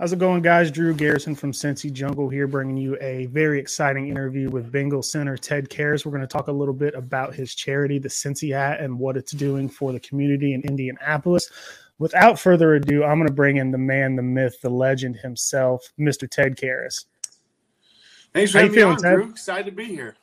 How's it going, guys? Drew Garrison from Cincy Jungle here, bringing you a very exciting interview with Bengal center Ted Karras. We're going to talk a little bit about his charity, the Cincy Hat, and what it's doing for the community in Indianapolis. Without further ado, I'm going to bring in the man, the myth, the legend himself, Mr. Ted Karras. Thanks for How having me on, Ted? Drew. Excited to be here.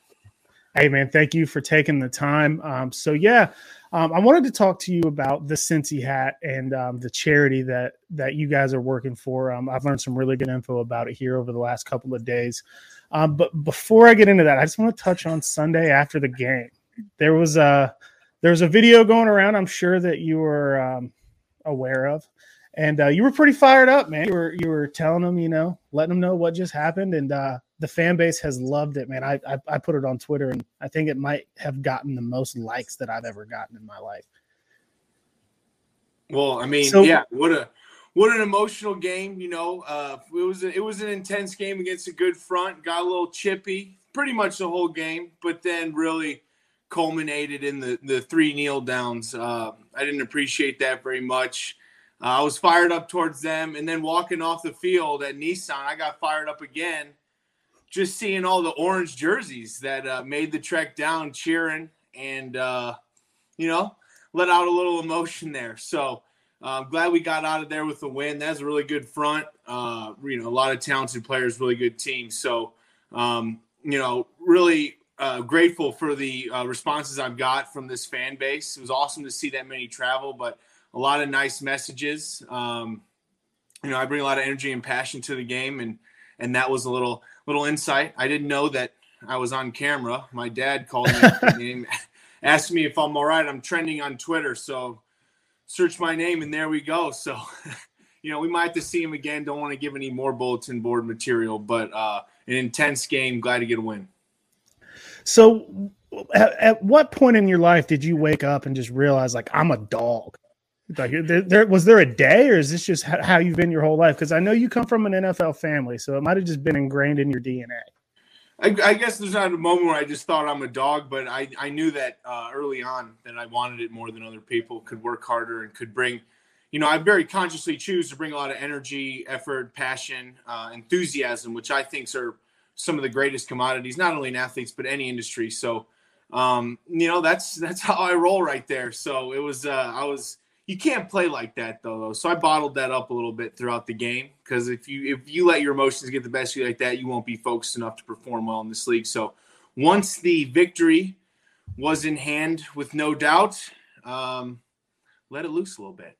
Hey, man, thank you for taking the time. Um, so, yeah, um, I wanted to talk to you about the Cincy hat and um, the charity that that you guys are working for. Um, I've learned some really good info about it here over the last couple of days. Um, but before I get into that, I just want to touch on Sunday after the game. There was a there was a video going around. I'm sure that you were um, aware of, and uh, you were pretty fired up, man. You were you were telling them, you know, letting them know what just happened, and uh, the fan base has loved it, man. I, I, I put it on Twitter, and I think it might have gotten the most likes that I've ever gotten in my life. Well, I mean, so, yeah, what a what an emotional game. You know, uh, it was a, it was an intense game against a good front. Got a little chippy, pretty much the whole game, but then really culminated in the the three kneel downs. Uh, I didn't appreciate that very much. Uh, I was fired up towards them, and then walking off the field at Nissan, I got fired up again just seeing all the orange jerseys that uh, made the trek down cheering and uh, you know let out a little emotion there. So uh, i'm glad we got out of there with the win. That's a really good front. Uh, you know a lot of talented players really good team. So um, you know really uh, grateful for the uh, responses i've got from this fan base. It was awesome to see that many travel but a lot of nice messages um, you know i bring a lot of energy and passion to the game and and that was a little little insight. I didn't know that I was on camera. My dad called me asked me if I'm all right. I'm trending on Twitter, so search my name and there we go. So, you know, we might have to see him again. Don't want to give any more bulletin board material, but uh, an intense game. Glad to get a win. So, at, at what point in your life did you wake up and just realize, like, I'm a dog? Like, there, was there a day, or is this just how you've been your whole life? Because I know you come from an NFL family, so it might have just been ingrained in your DNA. I, I, guess there's not a moment where I just thought I'm a dog, but I, I knew that uh, early on that I wanted it more than other people. Could work harder and could bring, you know, I very consciously choose to bring a lot of energy, effort, passion, uh, enthusiasm, which I think are some of the greatest commodities, not only in athletes but any industry. So, um, you know, that's that's how I roll right there. So it was, uh, I was you can't play like that though, So I bottled that up a little bit throughout the game because if you if you let your emotions get the best of you like that, you won't be focused enough to perform well in this league. So once the victory was in hand, with no doubt, um, let it loose a little bit.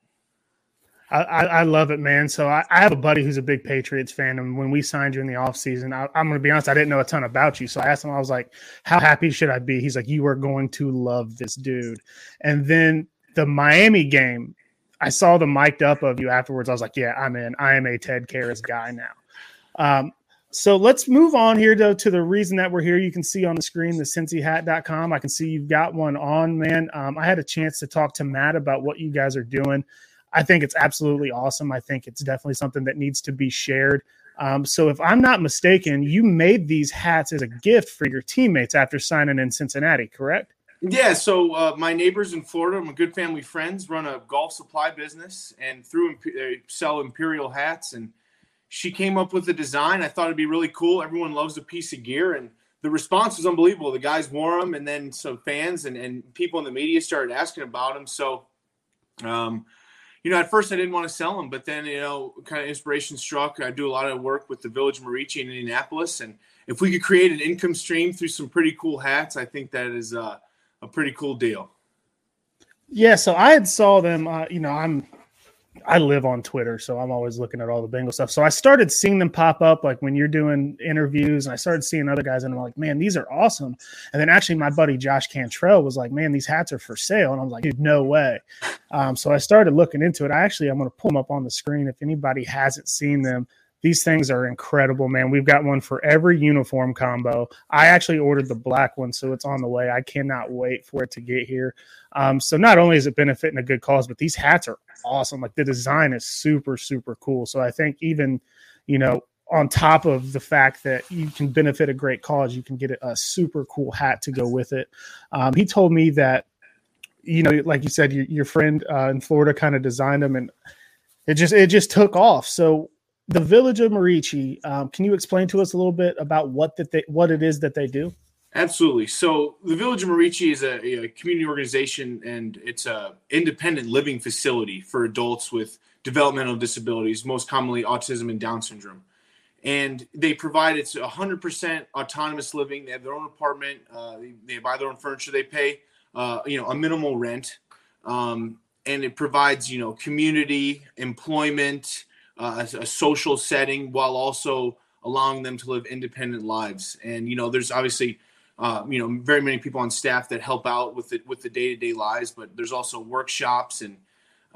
I, I, love it, man. So I, I, have a buddy who's a big Patriots fan, and when we signed you in the offseason, I, I'm going to be honest, I didn't know a ton about you. So I asked him, I was like, "How happy should I be?" He's like, "You are going to love this dude." And then the Miami game, I saw the mic'd up of you afterwards. I was like, yeah, I'm in. I am a Ted Karras guy now. Um, so let's move on here to, to the reason that we're here. You can see on the screen the cincyhat.com. I can see you've got one on, man. Um, I had a chance to talk to Matt about what you guys are doing. I think it's absolutely awesome. I think it's definitely something that needs to be shared. Um, so if I'm not mistaken, you made these hats as a gift for your teammates after signing in Cincinnati, correct? Yeah, so uh, my neighbors in Florida, my good family friends, run a golf supply business and through they sell Imperial hats. And she came up with the design. I thought it'd be really cool. Everyone loves a piece of gear, and the response was unbelievable. The guys wore them, and then some fans and, and people in the media started asking about them. So, um, you know, at first I didn't want to sell them, but then you know, kind of inspiration struck. I do a lot of work with the Village Merici in Indianapolis, and if we could create an income stream through some pretty cool hats, I think that is. Uh, a pretty cool deal. Yeah, so I had saw them. Uh, you know, I'm I live on Twitter, so I'm always looking at all the Bengal stuff. So I started seeing them pop up like when you're doing interviews, and I started seeing other guys, and I'm like, man, these are awesome. And then actually, my buddy Josh Cantrell was like, man, these hats are for sale, and I was like, dude, no way. Um, so I started looking into it. I actually, I'm going to pull them up on the screen if anybody hasn't seen them. These things are incredible, man. We've got one for every uniform combo. I actually ordered the black one, so it's on the way. I cannot wait for it to get here. Um, so not only is it benefiting a good cause, but these hats are awesome. Like the design is super, super cool. So I think even, you know, on top of the fact that you can benefit a great cause, you can get a super cool hat to go with it. Um, he told me that, you know, like you said, your, your friend uh, in Florida kind of designed them and it just, it just took off. So the village of Merici. Um, can you explain to us a little bit about what that they what it is that they do? Absolutely. So the Village of Merici is a, a, community organization, and it's a independent living facility for adults with developmental disabilities, most commonly autism and Down syndrome. And they provide it's 100% autonomous living. They have their own apartment. Uh, they, they, buy their own furniture. They pay, uh, you know, a minimal rent, um, and it provides, you know, community, employment, uh, a, a, social setting while also allowing them to live independent lives. And you know, there's obviously uh, you know very many people on staff that help out with it with the day to day lives, but there's also workshops and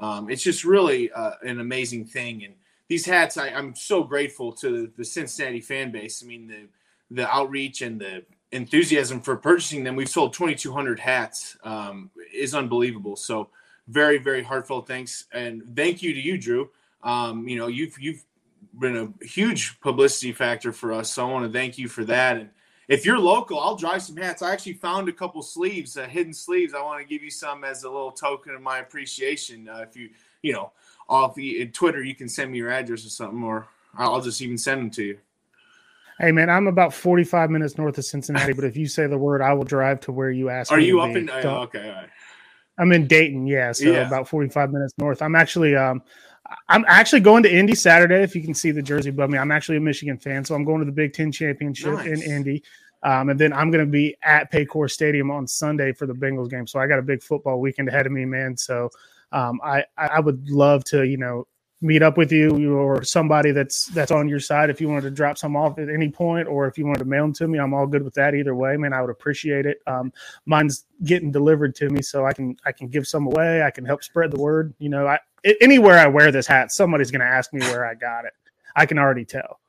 um, it's just really uh, an amazing thing. And these hats, I, am so grateful to the Cincinnati fan base. I mean, the the outreach and the enthusiasm for purchasing them. We've sold 2,200 hats. Um, is unbelievable. So very very heartfelt thanks and thank you to you, Drew. Um, you know, you've you've been a huge publicity factor for us, so I want to thank you for that. And if you're local, I'll drive some hats. I actually found a couple sleeves, uh, hidden sleeves. I want to give you some as a little token of my appreciation. Uh, if you, you know, off the Twitter, you can send me your address or something, or I'll just even send them to you. Hey man, I'm about 45 minutes north of Cincinnati, but if you say the word, I will drive to where you ask. Are you up be. in? Uh, okay, I'm in Dayton, yeah, so yeah. about 45 minutes north. I'm actually um I'm actually going to Indy Saturday. If you can see the jersey above me, I'm actually a Michigan fan, so I'm going to the Big Ten championship nice. in Indy. Um, and then I'm going to be at Paycor Stadium on Sunday for the Bengals game. So I got a big football weekend ahead of me, man. So um, I I would love to you know meet up with you or somebody that's that's on your side if you wanted to drop some off at any point or if you wanted to mail them to me i'm all good with that either way man i would appreciate it um, mine's getting delivered to me so i can i can give some away i can help spread the word you know i anywhere i wear this hat somebody's going to ask me where i got it i can already tell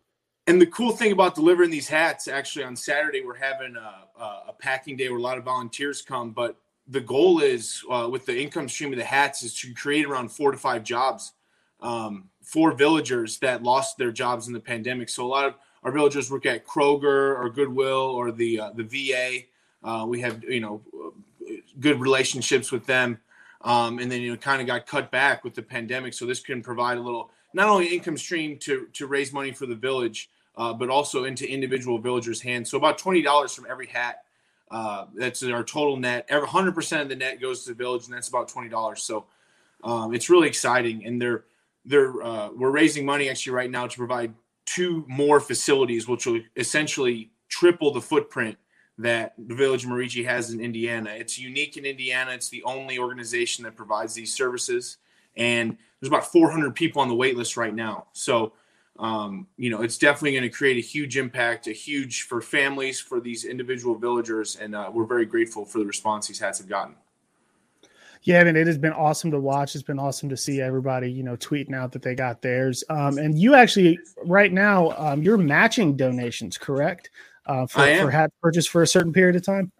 and the cool thing about delivering these hats actually on saturday we're having a, a packing day where a lot of volunteers come but the goal is uh, with the income stream of the hats is to create around four to five jobs um, for villagers that lost their jobs in the pandemic. So a lot of our villagers work at Kroger or Goodwill or the uh, the VA. Uh, we have you know good relationships with them, um, and then you know kind of got cut back with the pandemic. So this can provide a little not only income stream to to raise money for the village, uh, but also into individual villagers' hands. So about twenty dollars from every hat. Uh, that's our total net. Every hundred percent of the net goes to the village, and that's about twenty dollars. So um, it's really exciting, and they're they're uh, we're raising money actually right now to provide two more facilities, which will essentially triple the footprint that the Village of Merici has in Indiana. It's unique in Indiana. It's the only organization that provides these services, and there's about 400 people on the wait list right now. So, um, you know, it's definitely going to create a huge impact, a huge for families, for these individual villagers, and uh, we're very grateful for the response these hats have gotten. Yeah, I mean, it has been awesome to watch. It's been awesome to see everybody, you know, tweeting out that they got theirs. Um, and you actually, right now, um, you're matching donations, correct? Uh, for, for hat purchase for a certain period of time.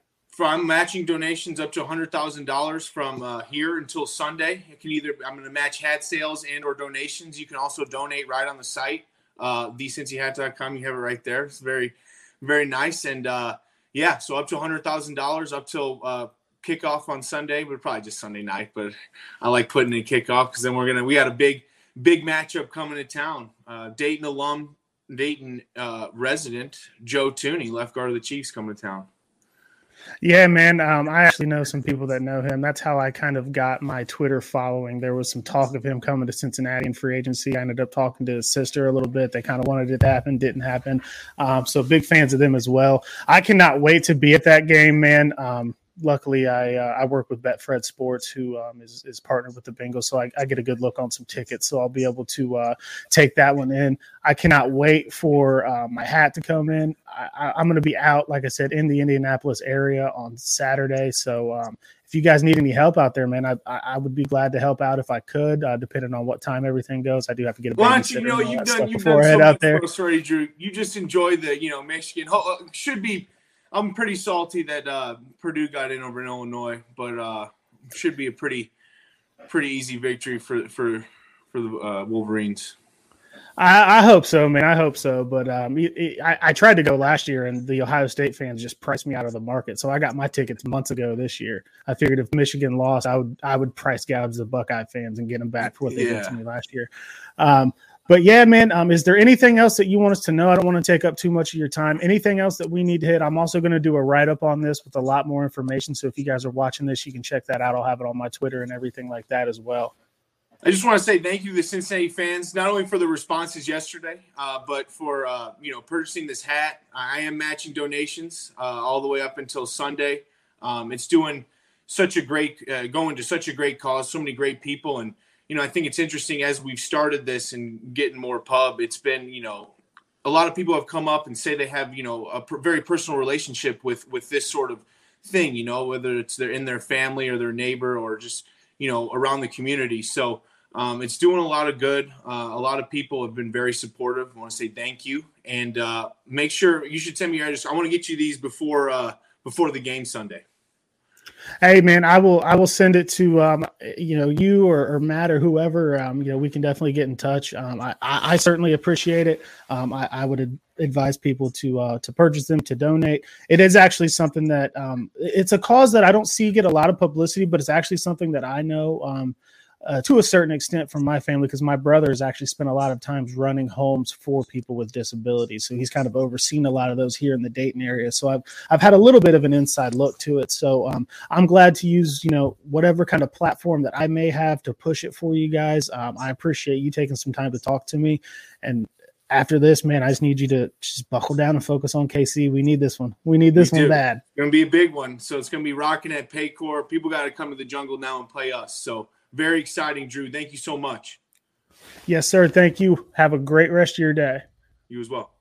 I'm matching donations up to hundred thousand dollars from uh, here until Sunday. It can either I'm going to match hat sales and or donations. You can also donate right on the site, uh, thecincyhat.com. You have it right there. It's very, very nice. And uh, yeah, so up to hundred thousand dollars up till uh, kickoff on Sunday, but probably just Sunday night. But I like putting in kickoff because then we're gonna we got a big big matchup coming to town. Uh, Dayton alum, Dayton uh, resident Joe Thuney, left guard of the Chiefs, coming to town. Yeah, man. Um, I actually know some people that know him. That's how I kind of got my Twitter following. There was some talk of him coming to Cincinnati in free agency. I ended up talking to his sister a little bit. They kind of wanted it to happen, didn't happen. Um, so big fans of them as well. I cannot wait to be at that game, man. Um, luckily I uh, I work with Betfred Sports, who um, is is partnered with the Bengals, so I, I, get a good look on some tickets. So I'll be able to uh, take that one in. I cannot wait for uh, my hat to come in. I, am going to be out, like I said, in the Indianapolis area on Saturday. So um, if you guys need any help out there, man, I, I would be glad to help out if I could, uh, depending on what time everything goes. I do have to get a Well, you know you've done you've done so out there. Sorry, Drew. You just enjoy the you know Michigan. Uh, should be. I'm pretty salty that uh, Purdue got in over in Illinois, but uh, should be a pretty pretty easy victory for for for the uh, Wolverines. I, I, hope so, man. I hope so. But um, it, it, I, I, tried to go last year, and the Ohio State fans just priced me out of the market. So I got my tickets months ago this year. I figured if Michigan lost, I would I would price gouge the Buckeye fans and get them back for what they yeah. did to me last year. Um, but yeah, man, um, is there anything else that you want us to know? I don't want to take up too much of your time. Anything else that we need to hit? I'm also going to do a write up on this with a lot more information. So if you guys are watching this, you can check that out. I'll have it on my Twitter and everything like that as well. I just want to say thank you to the Cincinnati fans, not only for the responses yesterday, uh, but for uh, you know purchasing this hat. I am matching donations uh, all the way up until Sunday. Um, it's doing such a great, uh, going to such a great cause, so many great people, and you know I think it's interesting as we've started this and getting more pub. It's been you know a lot of people have come up and say they have you know a very personal relationship with with this sort of thing. You know whether it's they're in their family or their neighbor or just you know around the community. So um, it's doing a lot of good. Uh, a lot of people have been very supportive. I want to say thank you, and uh, make sure you should send me your address. I want to get you these before uh, before the game Sunday. Hey man, I will I will send it to um, you know you or, or Matt or whoever. Um, you know we can definitely get in touch. Um, I, I, I certainly appreciate it. Um, I, I would advise people to uh, to purchase them to donate. It is actually something that um, it's a cause that I don't see get a lot of publicity, but it's actually something that I know um, uh, to a certain extent from my family because my brother has actually spent a lot of times running homes for people with disabilities. So he's kind of overseen a lot of those here in the Dayton area. So I've I've had a little bit of an inside look to it. So um, I'm glad to use you know whatever kind of platform that I may have to push it for you guys. Um, I appreciate you taking some time to talk to me and. After this, man, I just need you to just buckle down and focus on KC. We need this one. We need this we one bad. It's gonna be a big one. So it's gonna be rocking at Paycor. People got to come to the jungle now and play us. So very exciting, Drew. Thank you so much. Yes, sir. Thank you. Have a great rest of your day. You as well.